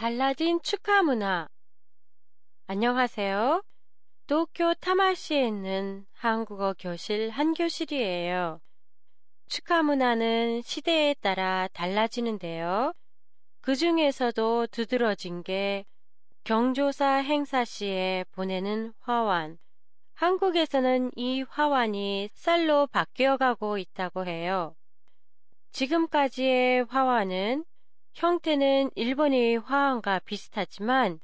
달라진 축하 문화. 안녕하세요. 도쿄 타마시에 있는 한국어 교실 한 교실이에요. 축하 문화는 시대에 따라 달라지는데요. 그 중에서도 두드러진 게 경조사 행사 시에 보내는 화환. 한국에서는 이 화환이 쌀로 바뀌어 가고 있다고 해요. 지금까지의 화환은 형태는 일본의 화환과 비슷하지만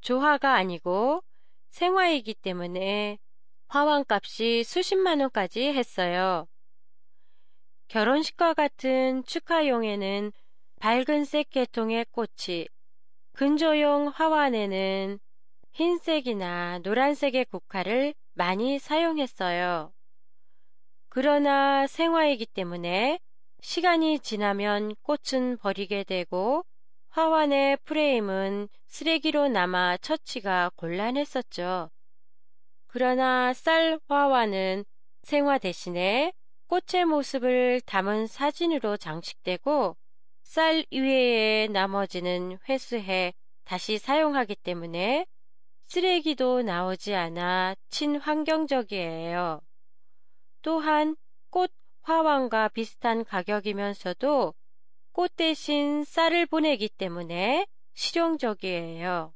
조화가 아니고 생화이기 때문에 화환 값이 수십만 원까지 했어요. 결혼식과 같은 축하용에는 밝은색 계통의 꽃이, 근조용 화환에는 흰색이나 노란색의 국화를 많이 사용했어요. 그러나 생화이기 때문에 시간이 지나면 꽃은 버리게 되고 화환의 프레임은 쓰레기로 남아 처치가 곤란했었죠. 그러나 쌀 화환은 생화 대신에 꽃의 모습을 담은 사진으로 장식되고 쌀 이외에 나머지는 회수해 다시 사용하기 때문에 쓰레기도 나오지 않아 친환경적이에요. 또한 꽃 화환과 비슷한 가격이면서도 꽃 대신 쌀을 보내기 때문에 실용적이에요.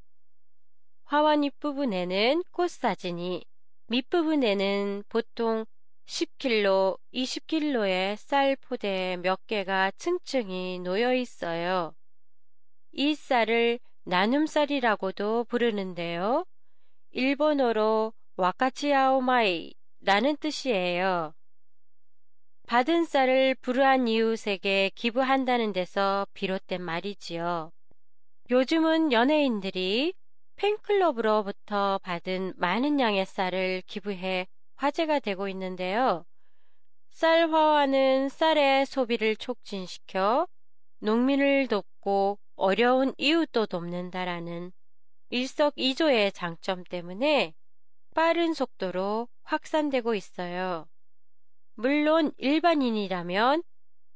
화환 윗부분에는 꽃 사진이, 밑부분에는 보통 10kg, 20kg의 쌀 포대 몇 개가 층층이 놓여 있어요. 이 쌀을 나눔쌀이라고도 부르는데요. 일본어로 와카치아오마이 라는 뜻이에요. 받은 쌀을 불우한 이웃에게 기부한다는 데서 비롯된 말이지요. 요즘은 연예인들이 팬클럽으로부터 받은 많은 양의 쌀을 기부해 화제가 되고 있는데요. 쌀 화환은 쌀의 소비를 촉진시켜 농민을 돕고 어려운 이웃도 돕는다라는 일석이조의 장점 때문에 빠른 속도로 확산되고 있어요. 물론 일반인이라면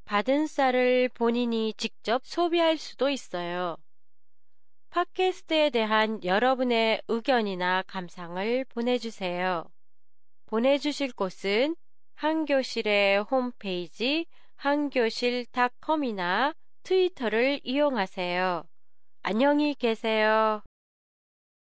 받은 쌀을 본인이 직접 소비할 수도 있어요. 팟캐스트에 대한 여러분의 의견이나 감상을 보내주세요. 보내주실 곳은 한교실의 홈페이지 한교실닷컴이나 트위터를 이용하세요. 안녕히 계세요.